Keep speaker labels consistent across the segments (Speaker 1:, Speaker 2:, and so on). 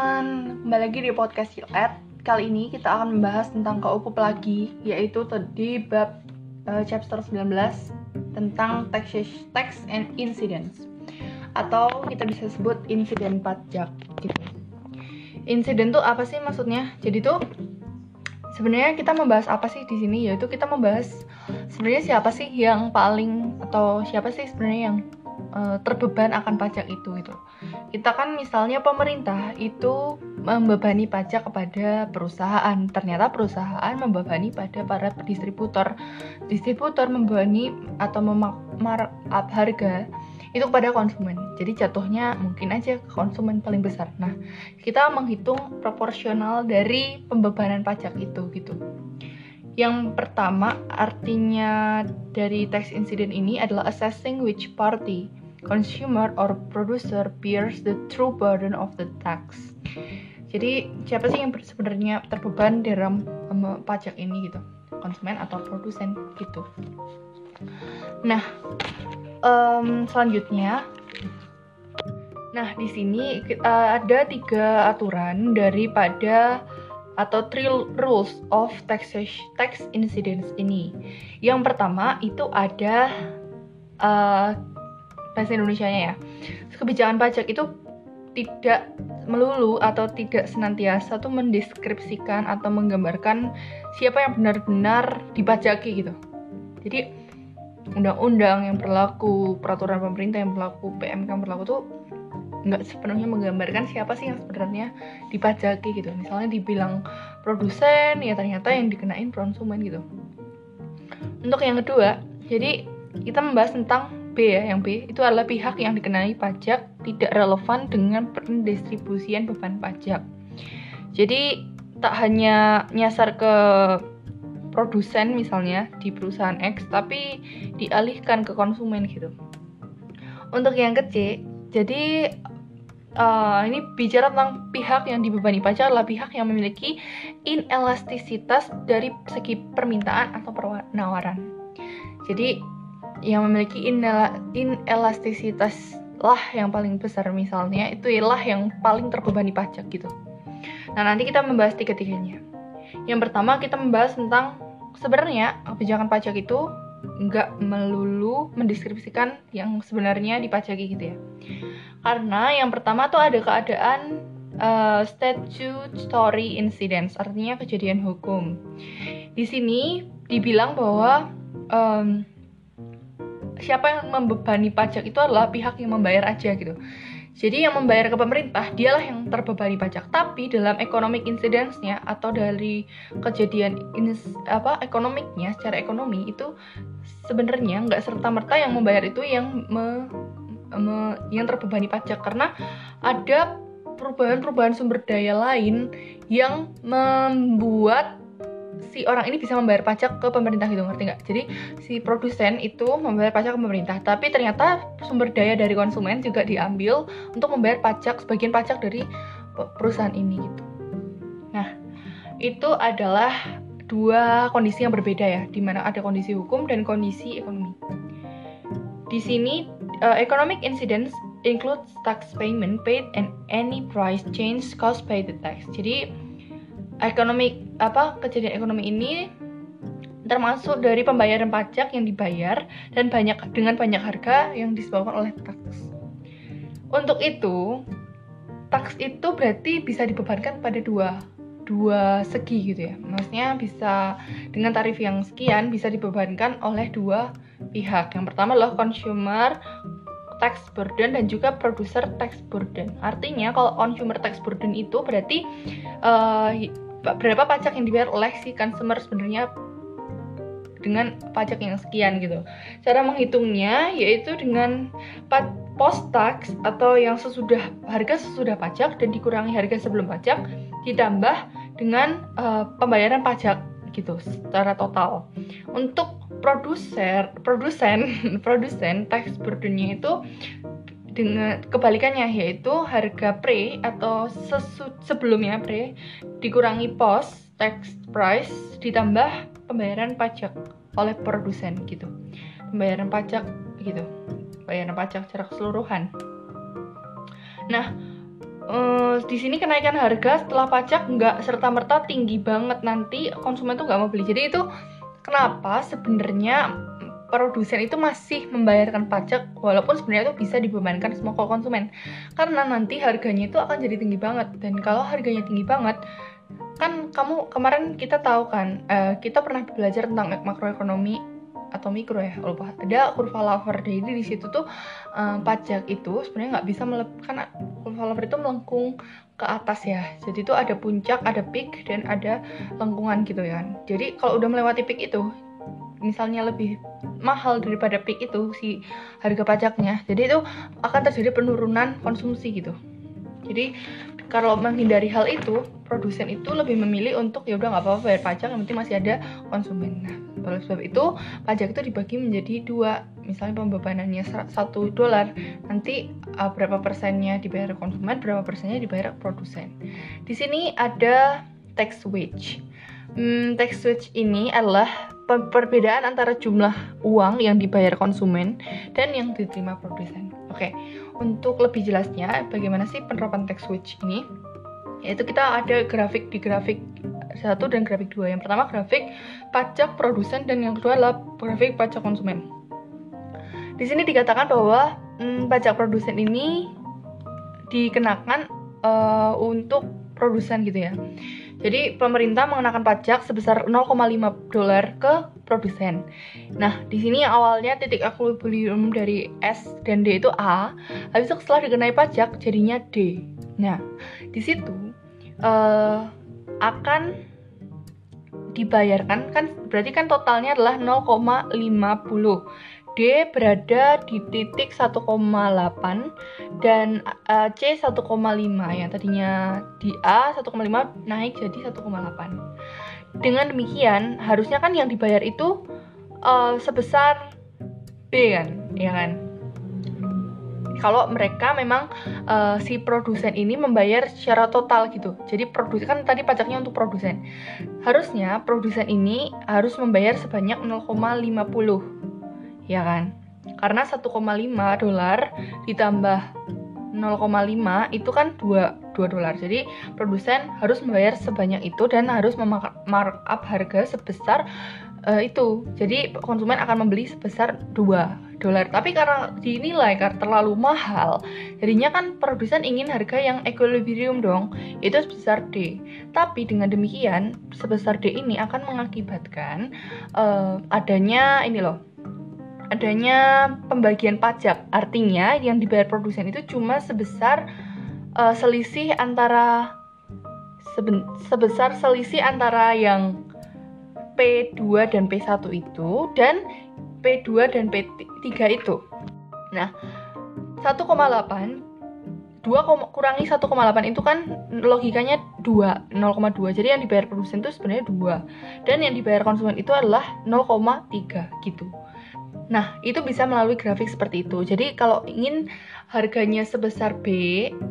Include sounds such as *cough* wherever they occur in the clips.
Speaker 1: teman-teman, kembali lagi di podcast Silet. Kali ini kita akan membahas tentang KUPUP lagi, yaitu di bab uh, chapter 19 tentang tax, tax and incidents atau kita bisa sebut insiden pajak gitu. Insiden tuh apa sih maksudnya? Jadi tuh sebenarnya kita membahas apa sih di sini yaitu kita membahas sebenarnya siapa sih yang paling atau siapa sih sebenarnya yang uh, terbeban akan pajak itu gitu. Kita kan misalnya pemerintah itu membebani pajak kepada perusahaan. Ternyata perusahaan membebani pada para distributor. Distributor membebani atau memarkup harga itu kepada konsumen. Jadi jatuhnya mungkin aja ke konsumen paling besar. Nah, kita menghitung proporsional dari pembebanan pajak itu gitu. Yang pertama, artinya dari tax incident ini adalah assessing which party, consumer or producer bears the true burden of the tax. Jadi siapa sih yang sebenarnya terbeban dalam um, pajak ini gitu? Konsumen atau produsen gitu. Nah, um, selanjutnya nah di sini uh, ada tiga aturan daripada atau three rules of tax tax incidents ini yang pertama itu ada uh, bahasa Indonesia-nya ya kebijakan pajak itu tidak melulu atau tidak senantiasa tuh mendeskripsikan atau menggambarkan siapa yang benar-benar dipajaki gitu jadi undang-undang yang berlaku, peraturan pemerintah yang berlaku, PMK yang berlaku tuh nggak sepenuhnya menggambarkan siapa sih yang sebenarnya dipajaki gitu. Misalnya dibilang produsen, ya ternyata yang dikenain konsumen gitu. Untuk yang kedua, jadi kita membahas tentang B ya, yang B itu adalah pihak yang dikenai pajak tidak relevan dengan pendistribusian beban pajak. Jadi tak hanya nyasar ke produsen misalnya di perusahaan X tapi dialihkan ke konsumen gitu. Untuk yang kecil, jadi uh, ini bicara tentang pihak yang dibebani pajak adalah pihak yang memiliki inelastisitas dari segi permintaan atau penawaran. Jadi yang memiliki inelastisitas lah yang paling besar misalnya itu ialah yang paling terbebani pajak gitu. Nah nanti kita membahas tiga-tiganya. Yang pertama kita membahas tentang sebenarnya kebijakan pajak itu nggak melulu mendeskripsikan yang sebenarnya dipajaki gitu ya. Karena yang pertama tuh ada keadaan uh, statutory incidents, artinya kejadian hukum. Di sini dibilang bahwa um, siapa yang membebani pajak itu adalah pihak yang membayar aja gitu. Jadi yang membayar ke pemerintah dialah yang terbebani pajak. Tapi dalam economic incidence-nya atau dari kejadian ins, apa ekonomiknya secara ekonomi itu sebenarnya nggak serta merta yang membayar itu yang me, me, yang terbebani pajak karena ada perubahan-perubahan sumber daya lain yang membuat si orang ini bisa membayar pajak ke pemerintah gitu ngerti nggak? Jadi si produsen itu membayar pajak ke pemerintah, tapi ternyata sumber daya dari konsumen juga diambil untuk membayar pajak sebagian pajak dari perusahaan ini gitu. Nah itu adalah dua kondisi yang berbeda ya, di mana ada kondisi hukum dan kondisi ekonomi. Di sini uh, economic incidents includes tax payment paid and any price change caused by the tax. Jadi ekonomi apa kejadian ekonomi ini termasuk dari pembayaran pajak yang dibayar dan banyak dengan banyak harga yang disebabkan oleh tax. Untuk itu, tax itu berarti bisa dibebankan pada dua dua segi gitu ya. Maksudnya bisa dengan tarif yang sekian bisa dibebankan oleh dua pihak. Yang pertama adalah consumer tax burden dan juga producer tax burden. Artinya kalau consumer tax burden itu berarti uh, berapa pajak yang dibayar oleh si consumer sebenarnya dengan pajak yang sekian gitu. Cara menghitungnya yaitu dengan post tax atau yang sesudah harga sesudah pajak dan dikurangi harga sebelum pajak ditambah dengan uh, pembayaran pajak gitu secara total. Untuk produser, produsen, *laughs* produsen tax burdennya itu dengan kebalikannya yaitu harga pre atau sesu, sebelumnya pre dikurangi pos tax price ditambah pembayaran pajak oleh produsen gitu. Pembayaran pajak gitu. Pembayaran pajak secara keseluruhan. Nah uh, di sini kenaikan harga setelah pajak nggak serta merta tinggi banget nanti konsumen tuh nggak mau beli. Jadi itu kenapa sebenarnya produsen itu masih membayarkan pajak walaupun sebenarnya itu bisa dibebankan semua ke konsumen? Karena nanti harganya itu akan jadi tinggi banget. Dan kalau harganya tinggi banget kan kamu kemarin kita tahu kan uh, kita pernah belajar tentang makroekonomi atau mikro ya lupa. Ada kurva Laver jadi di situ tuh um, pajak itu sebenarnya nggak bisa kan kurva Laver itu melengkung ke atas ya. Jadi itu ada puncak ada peak dan ada lengkungan gitu ya jadi kalau udah melewati peak itu misalnya lebih mahal daripada peak itu si harga pajaknya jadi itu akan terjadi penurunan konsumsi gitu. Jadi kalau menghindari hal itu produsen itu lebih memilih untuk ya udah nggak apa-apa bayar pajak yang penting masih ada konsumen. Nah oleh sebab itu pajak itu dibagi menjadi dua. Misalnya pembebanannya satu dolar nanti uh, berapa persennya dibayar konsumen berapa persennya dibayar produsen. Di sini ada tax wage. Hmm, tax wage ini adalah perbedaan antara jumlah uang yang dibayar konsumen dan yang diterima produsen. Oke okay. Untuk lebih jelasnya bagaimana sih penerapan tax wage ini yaitu kita ada grafik di grafik satu dan grafik dua. Yang pertama grafik pajak produsen dan yang kedua adalah grafik pajak konsumen. Di sini dikatakan bahwa hmm, pajak produsen ini dikenakan uh, untuk produsen gitu ya. Jadi pemerintah mengenakan pajak sebesar 0,5 dolar ke produsen. Nah, di sini awalnya titik equilibrium dari S dan D itu A, habis itu setelah dikenai pajak jadinya D. Nah, di situ uh, akan dibayarkan kan berarti kan totalnya adalah 0,50 D berada di titik 1,8 dan uh, C 1,5 yang tadinya di A 1,5 naik jadi 1,8 dengan demikian harusnya kan yang dibayar itu uh, sebesar B kan ya kan kalau mereka memang uh, si produsen ini membayar secara total gitu. Jadi produsen kan tadi pajaknya untuk produsen. Harusnya produsen ini harus membayar sebanyak 0,50. Ya kan? Karena 1,5 dolar ditambah 0,5 itu kan 2 2 dolar. Jadi produsen harus membayar sebanyak itu dan harus memarkup harga sebesar uh, itu. Jadi konsumen akan membeli sebesar 2 dolar. Tapi karena dinilai karena terlalu mahal, jadinya kan produsen ingin harga yang equilibrium dong, itu sebesar D. Tapi dengan demikian, sebesar D ini akan mengakibatkan uh, adanya ini loh, adanya pembagian pajak. Artinya yang dibayar produsen itu cuma sebesar uh, selisih antara sebesar selisih antara yang P2 dan P1 itu dan P2 dan P3 itu. Nah, 1,8 2 kurangi 1,8 itu kan logikanya 2, 0,2. Jadi yang dibayar produsen itu sebenarnya 2. Dan yang dibayar konsumen itu adalah 0,3 gitu. Nah, itu bisa melalui grafik seperti itu. Jadi kalau ingin harganya sebesar B,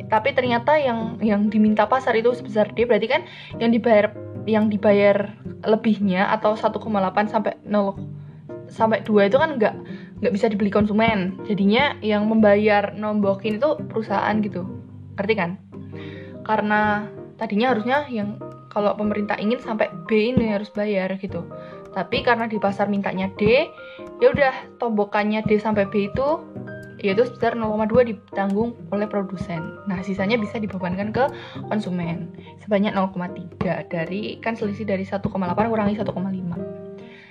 Speaker 1: tapi ternyata yang yang diminta pasar itu sebesar D, berarti kan yang dibayar yang dibayar lebihnya atau 1,8 sampai 0 sampai dua itu kan nggak nggak bisa dibeli konsumen. Jadinya yang membayar nombokin itu perusahaan gitu. Ngerti kan? Karena tadinya harusnya yang kalau pemerintah ingin sampai B ini harus bayar gitu tapi karena di pasar mintanya D ya udah tombokannya D sampai B itu yaitu sebesar 0,2 ditanggung oleh produsen. Nah, sisanya bisa dibebankan ke konsumen sebanyak 0,3 dari kan selisih dari 1,8 kurangi 1,5.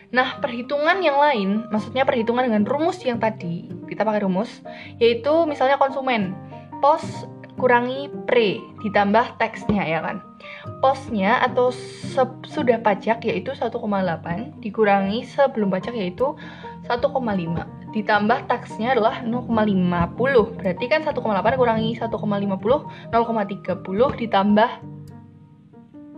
Speaker 1: Nah, perhitungan yang lain, maksudnya perhitungan dengan rumus yang tadi, kita pakai rumus, yaitu misalnya konsumen, pos kurangi pre, ditambah teksnya ya kan. Posnya atau sudah pajak yaitu 1,8 dikurangi sebelum pajak yaitu 1,5 ditambah taksnya adalah 0,50 berarti kan 1,8 kurangi 1,50 0,30 ditambah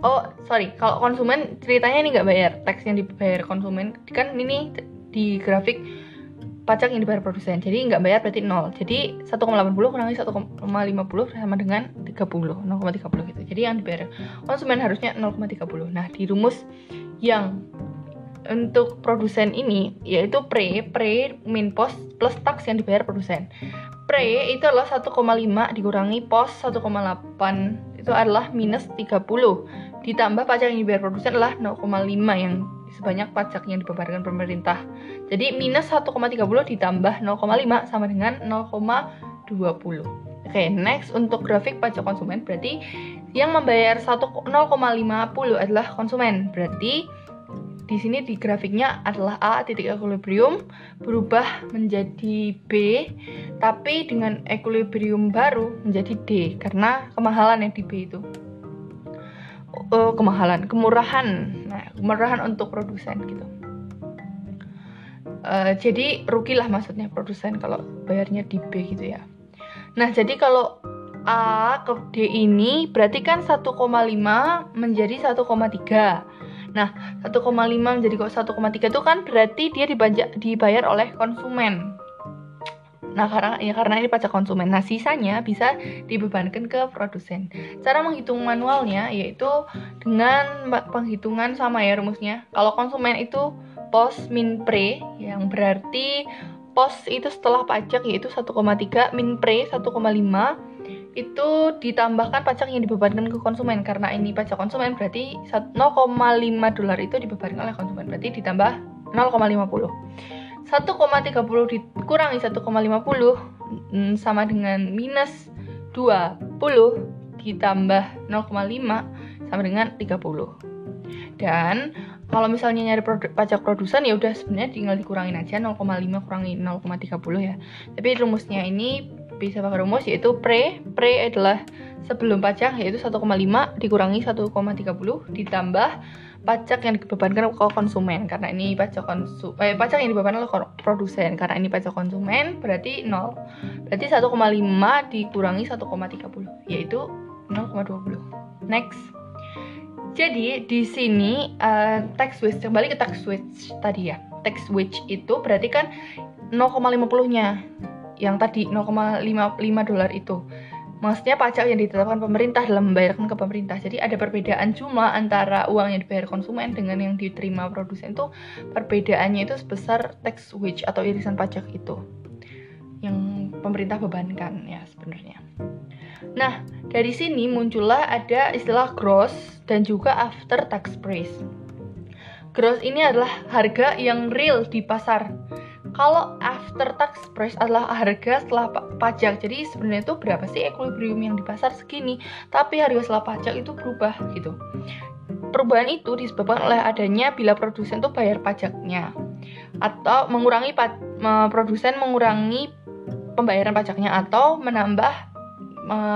Speaker 1: oh sorry kalau konsumen ceritanya ini nggak bayar yang dibayar konsumen kan ini di grafik pajak yang dibayar produsen. Jadi nggak bayar berarti nol. Jadi 1,80 kurangi 1,50 sama dengan 30 0,30 gitu. Jadi yang dibayar konsumen harusnya 0,30 nah di rumus yang untuk produsen ini yaitu pre pre min post plus tax yang dibayar produsen. Pre itu adalah 1,5 dikurangi pos 1,8 itu adalah minus 30 ditambah pajak yang dibayar produsen adalah 0,5 yang sebanyak pajak yang dibebankan pemerintah. Jadi minus 1,30 ditambah 0,5 sama dengan 0,20. Oke, okay, next untuk grafik pajak konsumen berarti yang membayar 0,50 adalah konsumen. Berarti di sini di grafiknya adalah A titik equilibrium berubah menjadi B tapi dengan equilibrium baru menjadi D karena kemahalan yang di B itu uh, kemahalan kemurahan. Nah kemurahan untuk produsen gitu. Uh, jadi rugilah maksudnya produsen kalau bayarnya di B gitu ya. Nah jadi kalau A ke D ini berarti kan 1,5 menjadi 1,3 Nah, 1,5 menjadi kok 1,3 itu kan berarti dia dibayar oleh konsumen. Nah, karena ya karena ini pajak konsumen. Nah, sisanya bisa dibebankan ke produsen. Cara menghitung manualnya yaitu dengan penghitungan sama ya rumusnya. Kalau konsumen itu pos min pre yang berarti pos itu setelah pajak yaitu 1,3 min pre 1,5 itu ditambahkan pajak yang dibebankan ke konsumen karena ini pajak konsumen berarti 0,5 dolar itu dibebankan oleh konsumen berarti ditambah 0,50 1,30 dikurangi 1,50 mm, sama dengan minus 20 ditambah 0,5 sama dengan 30 dan kalau misalnya nyari produ pajak produsen ya udah sebenarnya tinggal dikurangin aja 0,5 kurangi 0,30 ya. Tapi rumusnya ini bisa pakai rumus yaitu pre pre adalah sebelum pajak yaitu 1,5 dikurangi 1,30 ditambah pajak yang dibebankan ke konsumen. Karena ini pajak konsu eh, pajak yang dibebankan oleh produsen. Karena ini pajak konsumen berarti 0 berarti 1,5 dikurangi 1,30 yaitu 0,20 next. Jadi di sini uh, tax switch kembali ke tax switch tadi ya. Tax switch itu berarti kan 0,50 nya yang tadi 0,55 dolar itu. Maksudnya pajak yang ditetapkan pemerintah dalam membayarkan ke pemerintah. Jadi ada perbedaan jumlah antara uang yang dibayar konsumen dengan yang diterima produsen itu perbedaannya itu sebesar tax wage atau irisan pajak itu yang pemerintah bebankan ya sebenarnya. Nah, dari sini muncullah ada istilah gross dan juga after tax price. Gross ini adalah harga yang real di pasar kalau after tax price adalah harga setelah pajak. Jadi sebenarnya itu berapa sih equilibrium yang di pasar segini, tapi harga setelah pajak itu berubah gitu. Perubahan itu disebabkan oleh adanya bila produsen itu bayar pajaknya atau mengurangi produsen mengurangi pembayaran pajaknya atau menambah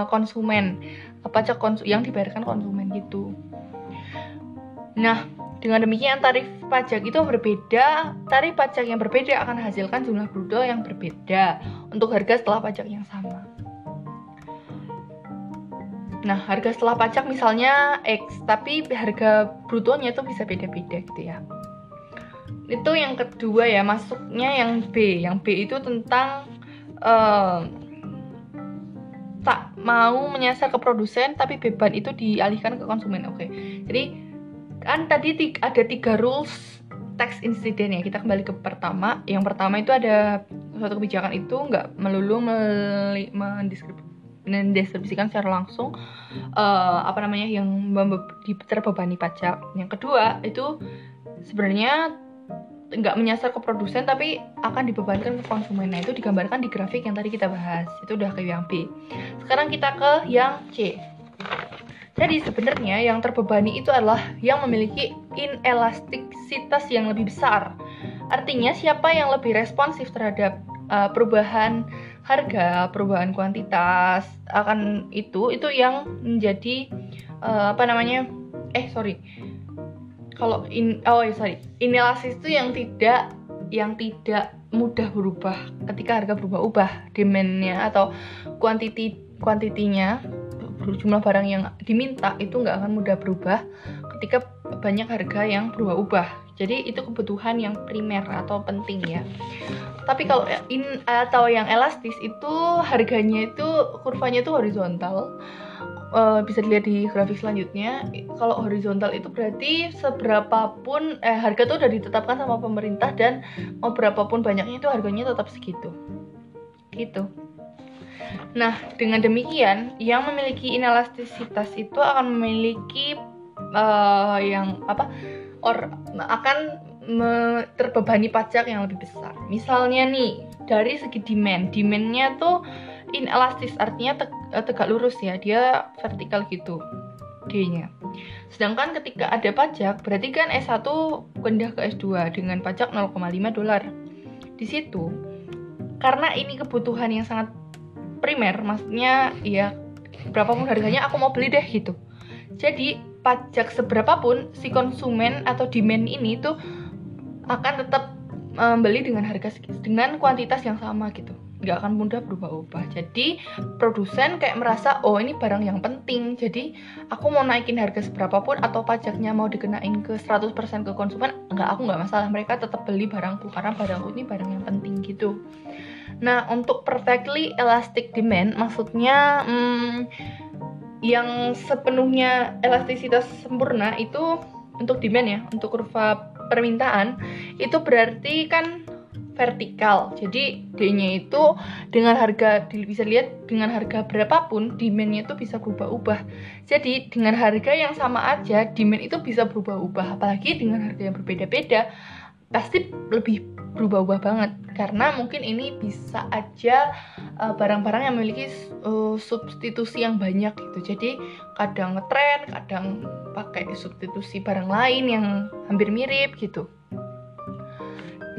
Speaker 1: konsumen pajak yang dibayarkan konsumen gitu. Nah, dengan demikian, tarif pajak itu berbeda. Tarif pajak yang berbeda akan menghasilkan jumlah bruto yang berbeda untuk harga setelah pajak yang sama. Nah, harga setelah pajak misalnya X, tapi harga brutonya itu bisa beda-beda gitu ya. Itu yang kedua ya, masuknya yang B. Yang B itu tentang uh, tak mau menyasar ke produsen, tapi beban itu dialihkan ke konsumen. Oke, okay. jadi kan tadi ada tiga rules tax incident ya. Kita kembali ke pertama. Yang pertama itu ada suatu kebijakan itu nggak melulu mendeskripsikan secara langsung uh, apa namanya yang terbebani pajak. Yang kedua itu sebenarnya nggak menyasar ke produsen tapi akan dibebankan ke konsumen. Nah itu digambarkan di grafik yang tadi kita bahas. Itu udah ke yang B. Sekarang kita ke yang C jadi sebenarnya yang terbebani itu adalah yang memiliki inelastisitas yang lebih besar. Artinya siapa yang lebih responsif terhadap uh, perubahan harga, perubahan kuantitas akan itu itu yang menjadi uh, apa namanya? Eh sorry, kalau in oh ya sorry, inelastis itu yang tidak yang tidak mudah berubah ketika harga berubah-ubah demandnya atau kuantiti kuantitinya jumlah barang yang diminta itu nggak akan mudah berubah ketika banyak harga yang berubah-ubah. Jadi itu kebutuhan yang primer atau penting ya. Tapi kalau in atau yang elastis itu harganya itu kurvanya itu horizontal. Uh, bisa dilihat di grafik selanjutnya. Kalau horizontal itu berarti seberapapun eh, harga itu udah ditetapkan sama pemerintah dan mau berapapun banyaknya itu harganya tetap segitu. Gitu. Nah, dengan demikian, yang memiliki inelastisitas itu akan memiliki uh, yang apa? Or akan terbebani pajak yang lebih besar. Misalnya nih, dari segi demand, demandnya tuh inelastis, artinya te, eh, tegak lurus ya, dia vertikal gitu D-nya. Sedangkan ketika ada pajak, berarti kan S1 pindah ke S2 dengan pajak 0,5 dolar. Di situ, karena ini kebutuhan yang sangat primer maksudnya ya berapapun harganya aku mau beli deh gitu. Jadi pajak seberapapun si konsumen atau demand ini tuh akan tetap membeli dengan harga dengan kuantitas yang sama gitu. Nggak akan mudah berubah-ubah. Jadi produsen kayak merasa oh ini barang yang penting. Jadi aku mau naikin harga seberapapun atau pajaknya mau dikenain ke 100% ke konsumen nggak aku nggak masalah. Mereka tetap beli barangku karena barangku ini barang yang penting gitu Nah, untuk perfectly elastic demand maksudnya hmm, yang sepenuhnya elastisitas sempurna itu untuk demand ya, untuk kurva permintaan itu berarti kan vertikal. Jadi D-nya itu dengan harga bisa lihat dengan harga berapapun demand-nya itu bisa berubah-ubah. Jadi dengan harga yang sama aja demand itu bisa berubah-ubah. Apalagi dengan harga yang berbeda-beda pasti lebih berubah-ubah banget. Karena mungkin ini bisa aja eh, barang-barang uh, yang memiliki uh, substitusi yang banyak gitu. Jadi kadang ngetren kadang pakai substitusi barang lain yang hampir mirip gitu.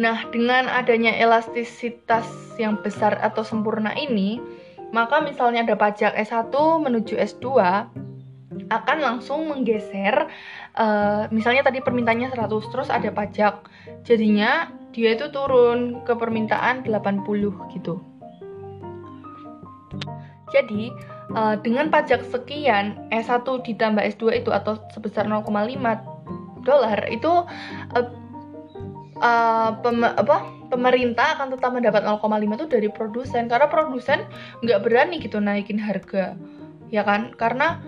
Speaker 1: Nah dengan adanya elastisitas yang besar atau sempurna ini maka misalnya ada pajak S1 menuju S2 akan langsung menggeser uh, misalnya tadi permintaannya 100 terus ada pajak. Jadinya dia itu turun ke permintaan 80 gitu. Jadi uh, dengan pajak sekian S1 ditambah S2 itu atau sebesar 0,5 dolar itu uh, uh, pem apa pemerintah akan tetap mendapat 0,5 itu dari produsen. Karena produsen nggak berani gitu naikin harga ya kan? Karena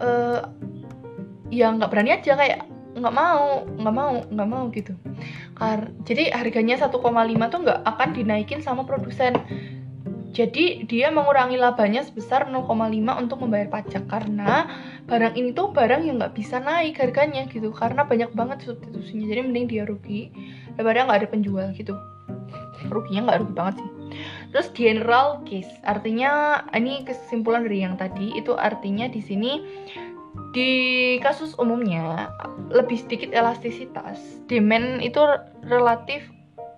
Speaker 1: uh, ya nggak berani aja kayak nggak mau nggak mau nggak mau gitu. Kar jadi harganya 1,5 tuh nggak akan dinaikin sama produsen. Jadi dia mengurangi labanya sebesar 0,5 untuk membayar pajak karena barang ini tuh barang yang nggak bisa naik harganya gitu karena banyak banget substitusinya. Jadi mending dia rugi daripada nggak ada penjual gitu. Ruginya nggak rugi banget sih terus general case. Artinya ini kesimpulan dari yang tadi itu artinya di sini di kasus umumnya lebih sedikit elastisitas. Demand itu relatif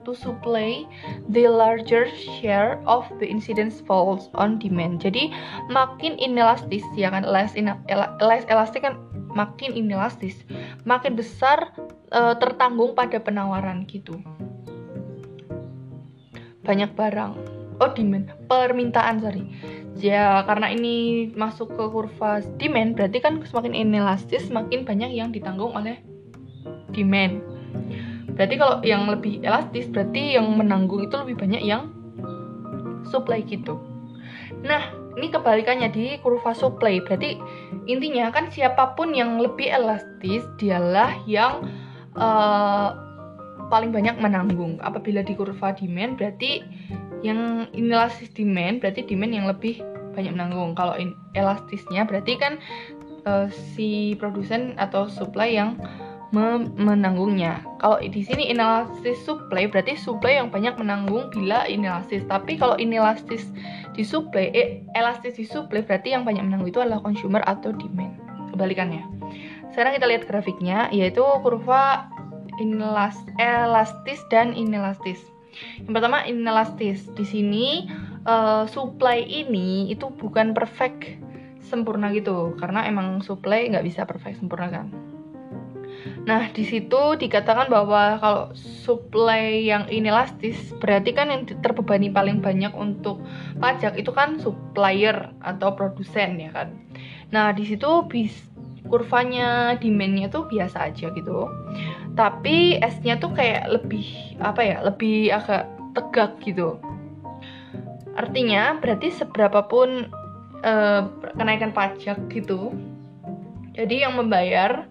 Speaker 1: to supply the larger share of the incidence falls on demand. Jadi makin inelastis ya kan? Less, in, less elastic kan makin inelastis. Makin besar uh, tertanggung pada penawaran gitu. Banyak barang oh demand permintaan sorry. Ya karena ini masuk ke kurva demand berarti kan semakin inelastis semakin banyak yang ditanggung oleh demand berarti kalau yang lebih elastis berarti yang menanggung itu lebih banyak yang supply gitu. Nah ini kebalikannya di kurva supply. Berarti intinya kan siapa pun yang lebih elastis dialah yang uh, paling banyak menanggung. Apabila di kurva demand berarti yang inelastis demand berarti demand yang lebih banyak menanggung. Kalau in, elastisnya berarti kan uh, si produsen atau supply yang me menanggungnya. Kalau di sini inelastis supply berarti supply yang banyak menanggung bila inelastis. Tapi kalau inelastis di supply eh, elastis di supply berarti yang banyak menanggung itu adalah consumer atau demand. Kebalikannya. Sekarang kita lihat grafiknya yaitu kurva inelastis dan inelastis yang pertama inelastis. Di sini uh, supply ini itu bukan perfect sempurna gitu karena emang supply nggak bisa perfect sempurna kan. Nah, di situ dikatakan bahwa kalau supply yang inelastis berarti kan yang terbebani paling banyak untuk pajak itu kan supplier atau produsen ya kan. Nah, di situ bis kurvanya demandnya tuh biasa aja gitu tapi S-nya tuh kayak lebih apa ya lebih agak tegak gitu. Artinya berarti seberapapun uh, kenaikan pajak gitu jadi yang membayar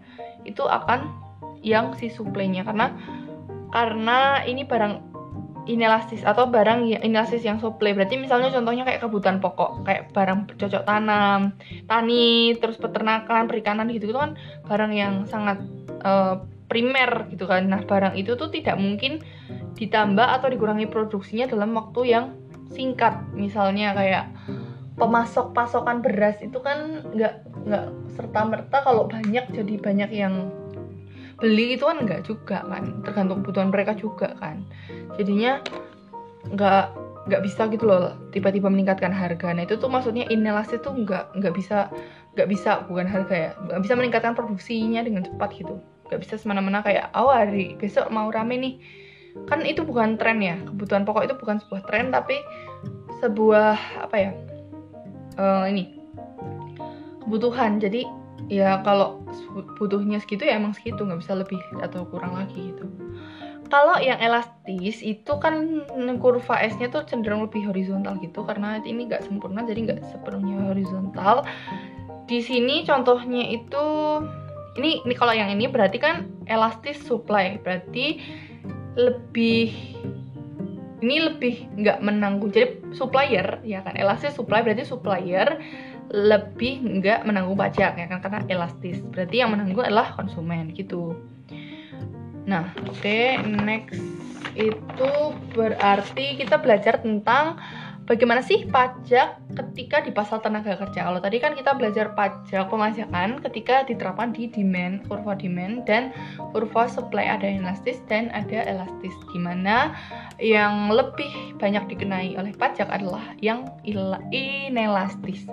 Speaker 1: itu akan yang si suplainya. Karena karena ini barang inelastis atau barang yang inelastis yang supply berarti misalnya contohnya kayak kebutuhan pokok kayak barang cocok tanam tani terus peternakan perikanan gitu itu kan barang yang sangat uh, primer gitu kan. Nah barang itu tuh tidak mungkin ditambah atau dikurangi produksinya dalam waktu yang singkat. Misalnya kayak pemasok pasokan beras itu kan nggak nggak serta merta kalau banyak jadi banyak yang beli itu kan enggak juga kan. Tergantung kebutuhan mereka juga kan. Jadinya nggak nggak bisa gitu loh tiba-tiba meningkatkan harga. Nah itu tuh maksudnya inelasi tuh nggak nggak bisa nggak bisa. Bukan harga ya nggak bisa meningkatkan produksinya dengan cepat gitu nggak bisa semena-mena kayak oh hari besok mau rame nih. Kan itu bukan tren ya kebutuhan pokok itu bukan sebuah tren tapi sebuah apa ya uh, ini kebutuhan. Jadi ya kalau butuhnya segitu ya emang segitu nggak bisa lebih atau kurang lagi gitu. Kalau yang elastis itu kan kurva S-nya tuh cenderung lebih horizontal gitu karena ini nggak sempurna jadi nggak sepenuhnya horizontal. Di sini contohnya itu ini ini kalau yang ini berarti kan elastis supply. Berarti lebih ini lebih nggak menanggung. Jadi supplier ya kan? Elastis supply berarti supplier lebih nggak menanggung pajak ya kan? Karena elastis. Berarti yang menanggung adalah konsumen gitu. Nah oke okay, next. Itu berarti kita belajar tentang bagaimana sih pajak ketika di pasal tenaga kerja? Kalau tadi kan kita belajar pajak pemajakan ketika diterapkan di demand kurva demand dan kurva supply. Ada elastis dan ada elastis. Di mana yang lebih banyak dikenai oleh pajak adalah yang inelastis.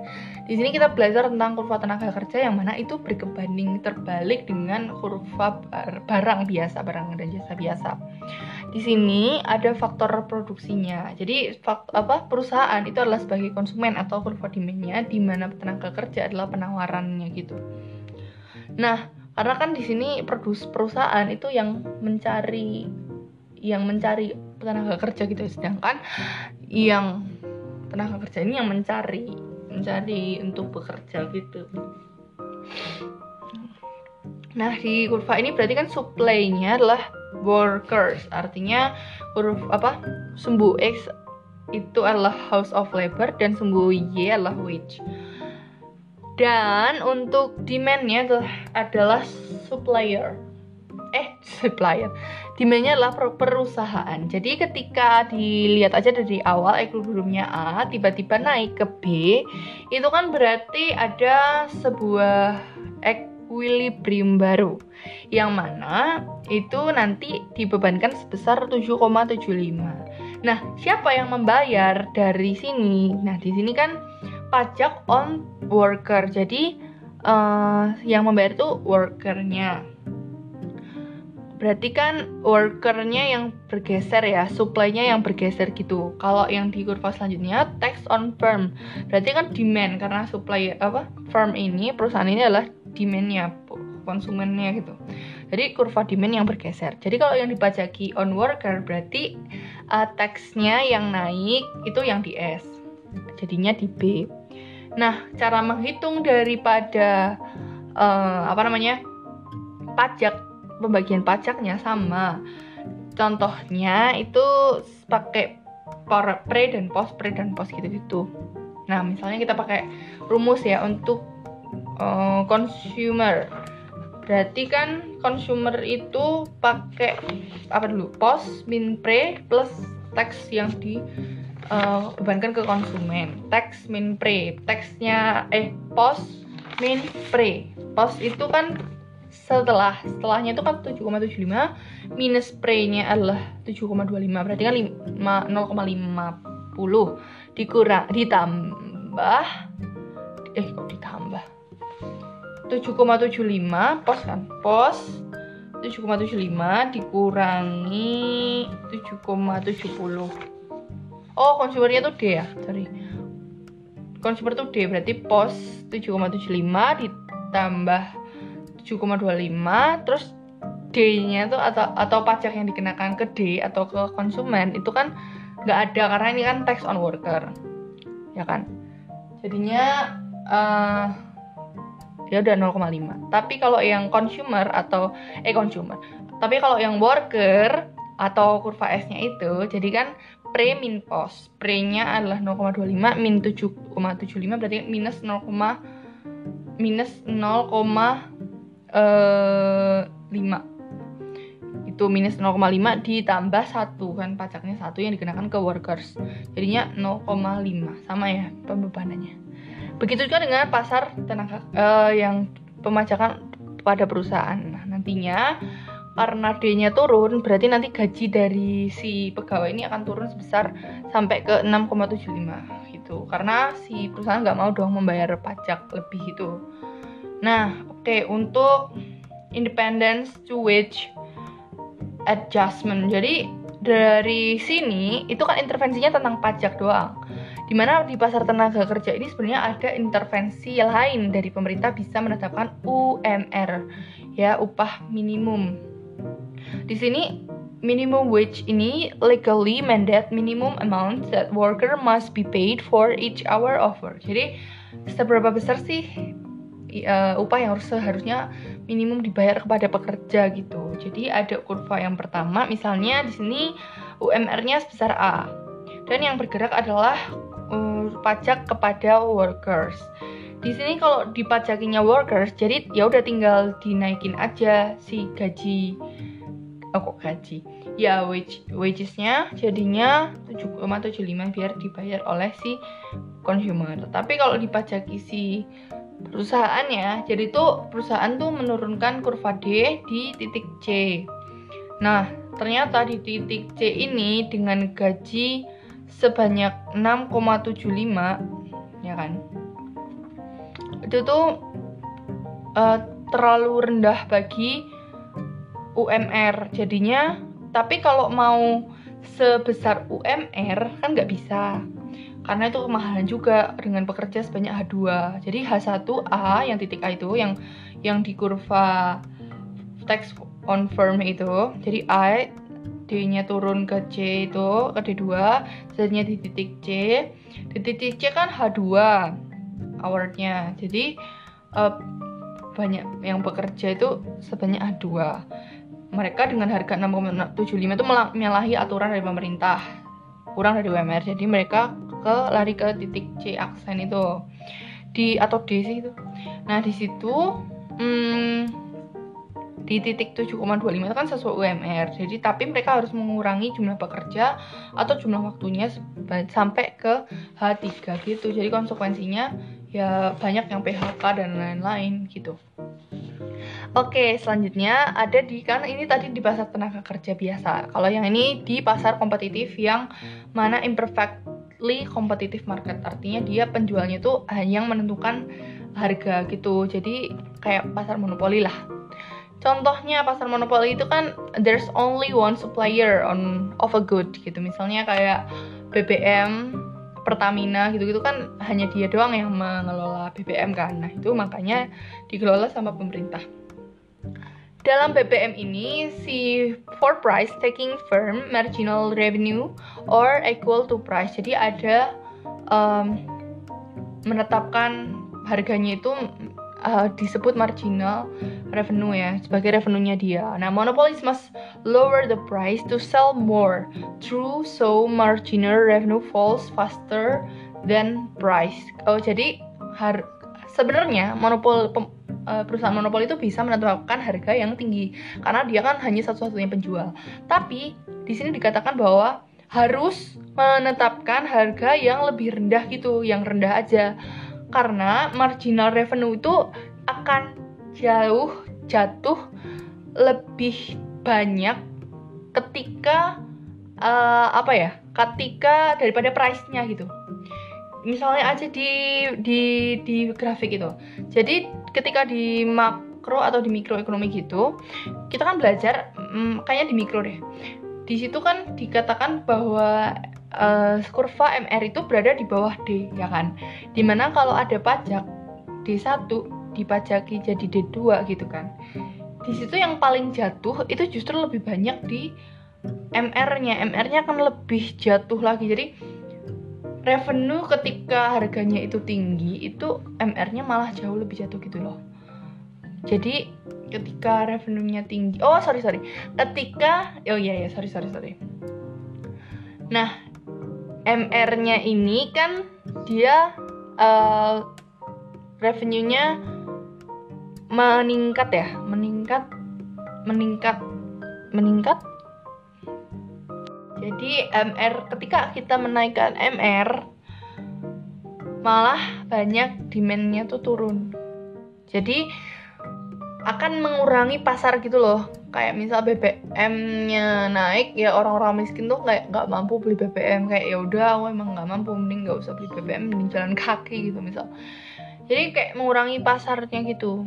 Speaker 1: Di sini kita belajar tentang kurva tenaga kerja yang mana itu berkebanding terbalik dengan kurva barang biasa, barang dan jasa biasa. Di sini ada faktor produksinya. Jadi faktor, apa perusahaan itu adalah sebagai konsumen atau kurva demandnya, di mana tenaga kerja adalah penawarannya gitu. Nah, karena kan di sini produs perusahaan itu yang mencari yang mencari tenaga kerja gitu, sedangkan yang tenaga kerja ini yang mencari mencari untuk bekerja gitu nah di kurva ini berarti kan supply-nya adalah workers. Artinya huruf apa? Sumbu X itu adalah house of labor dan sumbu Y adalah wage. Dan untuk demand-nya adalah, supplier. Eh supplier. Demandnya adalah perusahaan. Jadi ketika dilihat aja dari awal equilibriumnya A tiba-tiba naik ke B itu kan berarti ada sebuah equilibrium baru yang mana itu nanti dibebankan sebesar 7,75 nah siapa yang membayar dari sini? Nah di sini kan pajak on worker. Jadi uh, yang membayar itu workernya. Berarti kan workernya yang bergeser ya, supply-nya yang bergeser gitu. Kalau yang di kurva selanjutnya tax on firm, berarti kan demand karena supply apa firm ini perusahaan ini adalah demandnya konsumennya gitu. Jadi kurva demand yang bergeser. Jadi kalau yang dipajaki on worker berarti uh, taxnya yang naik itu yang di S, jadinya di B. Nah cara menghitung daripada uh, apa namanya pajak pembagian pajaknya sama. Contohnya itu pakai pre dan post pre dan post gitu gitu. Nah misalnya kita pakai rumus ya untuk uh, consumer. Berarti kan consumer itu pakai apa dulu post min pre plus tax yang di uh, bebankan ke konsumen. Tax min pre, taxnya eh post min pre. Post itu kan setelah setelahnya itu kan 7,75 minus pre-nya adalah 7,25 berarti kan 0,50 dikurang ditambah eh 7,75 pos kan? Pos 7,75 dikurangi 7,70 oh konsumernya tuh D ya? Sorry. Konsumer tuh D berarti pos 7,75 ditambah 7,25 terus D-nya tuh atau atau pajak yang dikenakan ke D atau ke konsumen itu kan nggak ada karena ini kan tax on worker. Ya kan? Jadinya uh, ya udah 0,5 tapi kalau yang consumer atau eh consumer. Tapi kalau yang worker atau kurva S-nya itu jadi kan pre min post. Pre-nya adalah 0,25 min 7,75 berarti minus 0, minus 0,5 itu minus 0,5 ditambah satu kan pajaknya satu yang dikenakan ke workers. Jadinya 0,5 sama ya pembebanannya begitu juga dengan pasar tenaga uh, yang pemajakan pada perusahaan nah, nantinya karena D-nya turun, berarti nanti gaji dari si pegawai ini akan turun sebesar sampai ke 6,75 gitu. Karena si perusahaan nggak mau dong membayar pajak lebih itu. Nah, oke okay, untuk independence to wage adjustment. Jadi dari sini itu kan intervensinya tentang pajak doang. Di mana di pasar tenaga kerja ini sebenarnya ada intervensi lain dari pemerintah bisa menetapkan UMR ya upah minimum di sini minimum wage ini legally mandate minimum amount that worker must be paid for each hour of work. Jadi seberapa besar sih uh, upah yang harus seharusnya minimum dibayar kepada pekerja gitu. Jadi ada kurva yang pertama, misalnya di sini UMR-nya sebesar A. Dan yang bergerak adalah uh, pajak kepada workers. Di sini kalau dipajakinya workers, jadi ya udah tinggal dinaikin aja si gaji. Oh kok gaji? Ya wage wagesnya jadinya 7,75 biar dibayar oleh si consumer. Tapi kalau dipajaki si perusahaan ya jadi tuh perusahaan tuh menurunkan kurva D di titik C. Nah ternyata di titik C ini dengan gaji sebanyak 6,75 ya kan? Itu tuh uh, terlalu rendah bagi UMR jadinya tapi kalau mau sebesar UMR kan nggak bisa. Karena itu kemahalan juga dengan pekerja sebanyak H2 jadi H1A yang titik A itu yang yang di kurva tax on firm itu jadi A D-nya turun ke C itu ke D2 Z-nya di titik C. Di titik C kan H2 awardnya. Jadi uh, banyak yang bekerja itu sebanyak H2 mereka dengan harga 6,75 itu menyalahi aturan dari pemerintah. Kurang dari UMR jadi mereka ke lari ke titik C aksen itu. Di atau D sih itu. Nah di situ hmm, di titik 7,25 itu kan sesuai UMR jadi tapi mereka harus mengurangi jumlah pekerja atau jumlah waktunya sampai ke H3 gitu jadi konsekuensinya ya banyak yang PHK dan lain-lain gitu Oke, selanjutnya ada di kan ini tadi di pasar tenaga kerja biasa. Kalau yang ini di pasar kompetitif yang mana imperfectly competitive market. Artinya dia penjualnya itu yang menentukan harga gitu. Jadi kayak pasar monopoli lah. Contohnya pasar monopoli itu kan there's only one supplier on of a good gitu. Misalnya kayak BBM, Pertamina gitu-gitu kan hanya dia doang yang mengelola BBM kan. Nah, itu makanya dikelola sama pemerintah. Dalam BBM ini, si for price taking firm marginal revenue or equal to price. Jadi ada um, menetapkan harganya itu uh, disebut marginal revenue ya sebagai revenue-nya dia. Nah, monopolies must lower the price to sell more. True, so marginal revenue falls faster than price. Oh, jadi har sebenarnya monopol uh, perusahaan monopoli itu bisa menetapkan harga yang tinggi karena dia kan hanya satu-satunya penjual. Tapi di sini dikatakan bahwa harus menetapkan harga yang lebih rendah gitu, yang rendah aja. Karena marginal revenue itu akan jauh jatuh lebih banyak ketika uh, apa ya? Ketika daripada price-nya gitu misalnya aja di di di grafik itu. Jadi ketika di makro atau di mikroekonomi gitu, kita kan belajar hmm, kayaknya di mikro deh. Di situ kan dikatakan bahwa uh, kurva MR itu berada di bawah D, ya kan? Di mana kalau ada pajak D1 dipajaki jadi D2 gitu kan. Di situ yang paling jatuh itu justru lebih banyak di MR-nya. MR-nya kan lebih jatuh lagi. Jadi revenue ketika harganya itu tinggi itu MR-nya malah jauh lebih jatuh gitu loh jadi ketika revenue-nya tinggi oh sorry sorry ketika oh iya ya sorry sorry sorry nah MR-nya ini kan dia uh, revenue-nya meningkat ya? Meningkat? Meningkat? Meningkat? Jadi MR ketika kita menaikkan MR malah banyak demandnya tuh turun. Jadi akan mengurangi pasar gitu loh kayak misal BBM-nya naik ya orang-orang miskin tuh kayak nggak mampu beli BBM kayak ya udah aku emang nggak mampu mending nggak usah beli BBM mending jalan kaki gitu misal. Jadi kayak mengurangi pasarnya gitu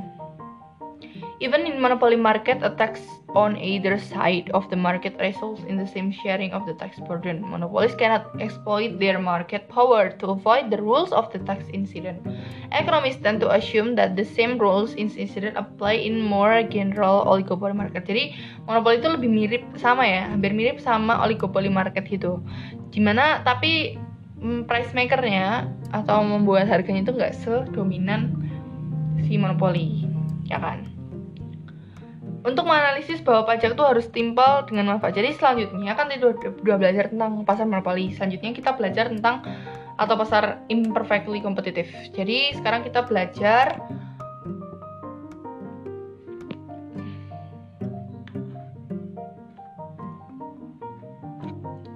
Speaker 1: Even in monopoly market, a tax on either side of the market results in the same sharing of the tax burden. Monopolies cannot exploit their market power to avoid the rules of the tax incident. Economists tend to assume that the same rules in incident apply in more general oligopoly market. Jadi monopoli itu lebih mirip sama ya, hampir mirip sama oligopoly market gitu. Gimana? Tapi mm, price makernya atau membuat harganya itu nggak sedominan si monopoli, ya kan? Untuk menganalisis bahwa pajak itu harus timpal dengan manfaat. Jadi selanjutnya kan tadi udah, belajar tentang pasar monopoli. Selanjutnya kita belajar tentang atau pasar imperfectly kompetitif. Jadi sekarang kita belajar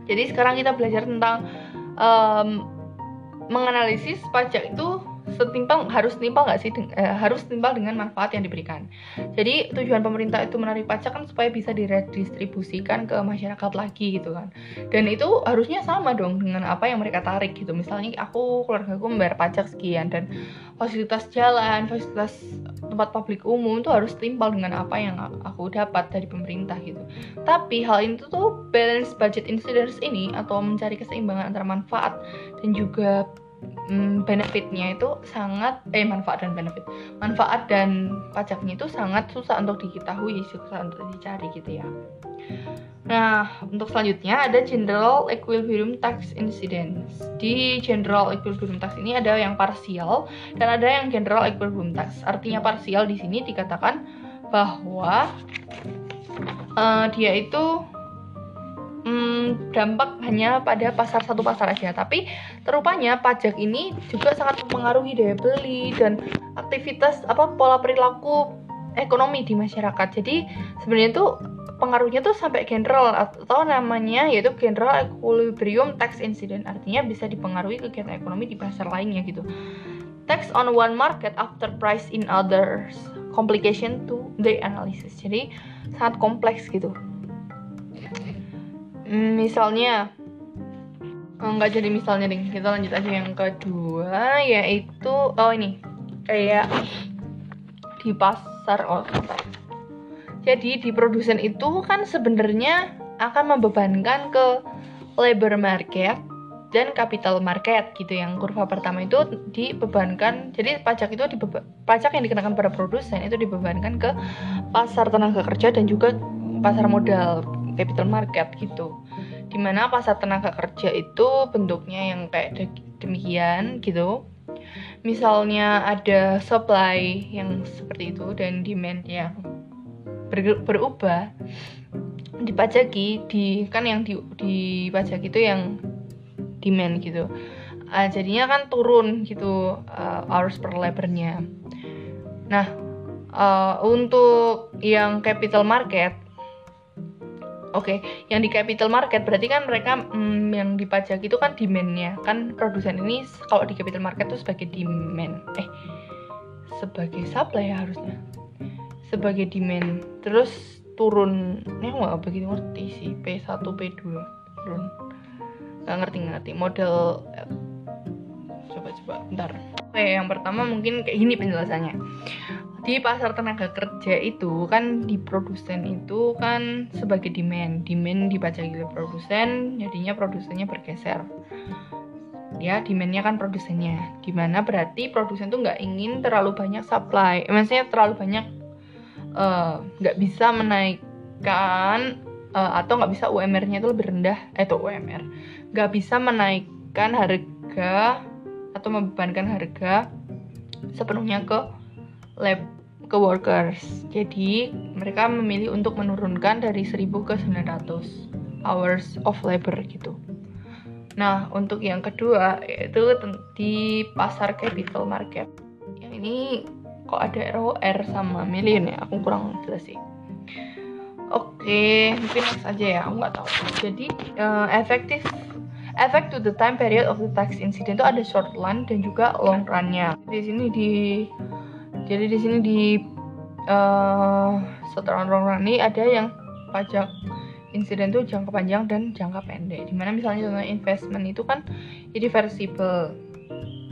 Speaker 1: Jadi sekarang kita belajar tentang um, menganalisis pajak itu setimpal harus timpal nggak sih eh, harus timpal dengan manfaat yang diberikan. Jadi tujuan pemerintah itu menarik pajak kan supaya bisa diredistribusikan ke masyarakat lagi gitu kan. Dan itu harusnya sama dong dengan apa yang mereka tarik gitu. Misalnya aku keluarga aku membayar pajak sekian dan fasilitas jalan, fasilitas tempat publik umum itu harus timpal dengan apa yang aku dapat dari pemerintah gitu. Tapi hal itu tuh balance budget incidence ini atau mencari keseimbangan antara manfaat dan juga hmm, benefitnya itu sangat eh manfaat dan benefit. Manfaat dan pajaknya itu sangat susah untuk diketahui susah untuk dicari gitu ya. Nah untuk selanjutnya ada general equilibrium tax incidence. Di general equilibrium tax ini ada yang parsial dan ada yang general equilibrium tax. Artinya parsial di sini dikatakan bahwa uh, dia itu hmm, dampak hanya pada pasar satu pasar aja. Tapi terupanya pajak ini juga sangat mempengaruhi daya beli dan aktivitas apa pola perilaku ekonomi di masyarakat. Jadi sebenarnya itu pengaruhnya tuh sampai general atau namanya yaitu general equilibrium tax incident. Artinya bisa dipengaruhi kegiatan ekonomi di pasar lainnya gitu. Tax on one market after price in others. Complication to the analysis. Jadi sangat kompleks gitu Hmm, misalnya oh, nggak jadi misalnya nih kita lanjut aja yang kedua yaitu oh ini. Kayak di pasar oh jadi di produsen itu kan sebenarnya akan membebankan ke labor market dan capital market gitu. Yang kurva pertama itu dibebankan jadi pajak itu dibeba, pajak yang dikenakan pada produsen itu dibebankan ke pasar tenaga kerja dan juga pasar modal capital market gitu. Di mana pasar tenaga kerja itu bentuknya yang kayak demikian gitu. Misalnya ada supply yang seperti itu dan demand yang ber berubah. Dipajaki di kan yang di dipajaki itu yang demand gitu. Uh, jadinya kan turun gitu uh, hours per labornya. Nah uh, untuk yang capital market Oke, okay. yang di capital market berarti kan mereka mm, yang dipajak itu kan demandnya. Kan produsen ini kalau di capital market itu sebagai demand. Eh sebagai supply ya harusnya. Sebagai demand. Terus turun ini aku nggak begitu ngerti sih P1 P2 turun. Nggak ngerti ngerti. Model eh, coba coba bentar. Oke yang pertama mungkin kayak gini penjelasannya. Di pasar tenaga kerja itu kan di produsen itu kan sebagai demand demand dibaca oleh produsen jadinya produsennya bergeser. Ya demandnya kan produsennya. Di mana berarti produsen tuh nggak ingin terlalu banyak supply eh, maksudnya terlalu banyak eh, nggak uh, bisa menaikkan uh, atau nggak bisa UMR-nya itu lebih rendah eh itu UMR nggak bisa menaikkan harga atau membebankan harga sepenuhnya ke lab ke ke workers. Jadi mereka memilih untuk menurunkan dari 1000 ke 900 hours of labor gitu. Nah, untuk yang kedua yaitu di pasar capital market. Yang ini kok ada ROR sama million ya, aku kurang jelas sih. Oke, mungkin next aja ya, aku nggak tahu. Jadi uh, efektif Effect to the time period of the tax incident itu ada short run dan juga long run-nya. Di sini di jadi di sini di uh, setelah long run ini ada yang pajak insiden itu jangka panjang dan jangka pendek. Di mana misalnya contohnya investment itu kan irreversible.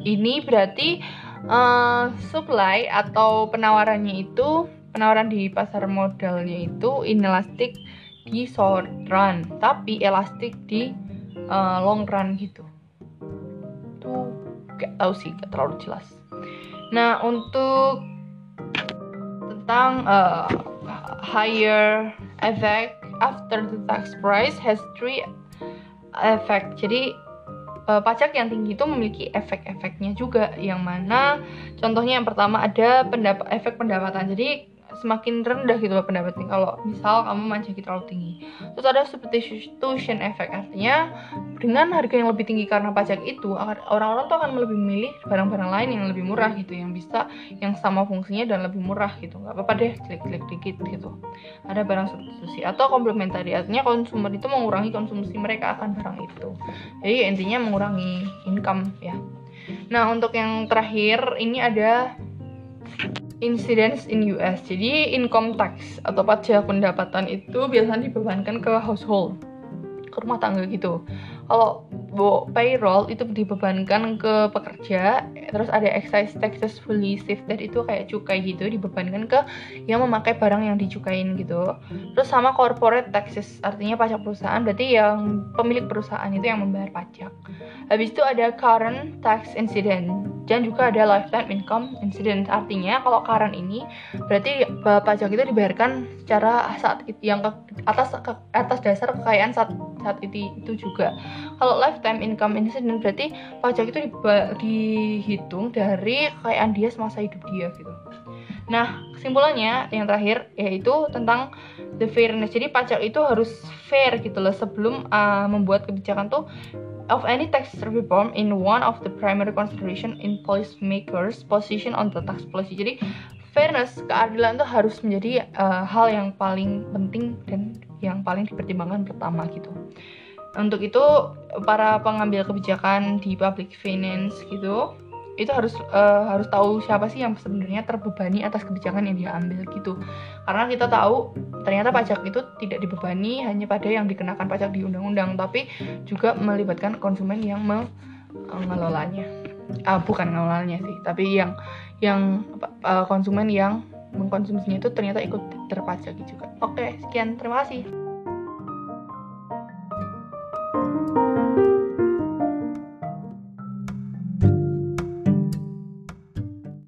Speaker 1: Ini berarti uh, supply atau penawarannya itu penawaran di pasar modalnya itu inelastik di short run, tapi elastik di uh, long run gitu. Tuh gak tahu sih gak terlalu jelas. Nah untuk tentang uh, higher effect after the tax price has three effect. Jadi uh, pajak yang tinggi itu memiliki efek-efeknya juga yang mana contohnya yang pertama ada pendapat efek pendapatan. Jadi semakin rendah gitu loh pendapatnya. Kalau misal kamu manjaki terlalu tinggi. Terus ada substitution effect artinya dengan harga yang lebih tinggi karena pajak itu orang-orang tuh akan lebih memilih barang-barang lain yang lebih murah gitu yang bisa yang sama fungsinya dan lebih murah gitu. Nggak apa-apa deh klik-klik dikit gitu. Ada barang substitusi atau komplementari artinya konsumer itu mengurangi konsumsi mereka akan barang itu. Jadi intinya mengurangi income ya. Nah untuk yang terakhir ini ada incidence in US. Jadi income tax atau pajak pendapatan itu biasanya dibebankan ke household, ke rumah tangga gitu. Kalau payroll itu dibebankan ke pekerja, terus ada excise taxes fully shifted itu kayak cukai gitu dibebankan ke yang memakai barang yang dicukain gitu. Terus sama corporate taxes artinya pajak perusahaan berarti yang pemilik perusahaan itu yang membayar pajak. Habis itu ada current tax incident dan juga ada lifetime income incident artinya kalau current ini berarti pajak itu dibayarkan secara saat yang ke atas ke atas dasar kekayaan saat saat itu itu juga kalau lifetime income incident berarti pajak itu dihitung dari kekayaan dia semasa hidup dia gitu Nah, kesimpulannya yang terakhir yaitu tentang the fairness. Jadi pajak itu harus fair gitu loh sebelum uh, membuat kebijakan tuh of any tax reform in one of the primary consideration in policymakers position on the tax policy. Jadi fairness, keadilan itu harus menjadi uh, hal yang paling penting dan yang paling dipertimbangkan pertama gitu. Untuk itu para pengambil kebijakan di public finance gitu itu harus uh, harus tahu siapa sih yang sebenarnya terbebani atas kebijakan yang dia ambil gitu karena kita tahu ternyata pajak itu tidak dibebani hanya pada yang dikenakan pajak di undang-undang tapi juga melibatkan konsumen yang mengelolanya uh, bukan mengelolanya sih tapi yang yang uh, konsumen yang mengkonsumsinya itu ternyata ikut terpajaki juga. Oke, sekian. Terima kasih.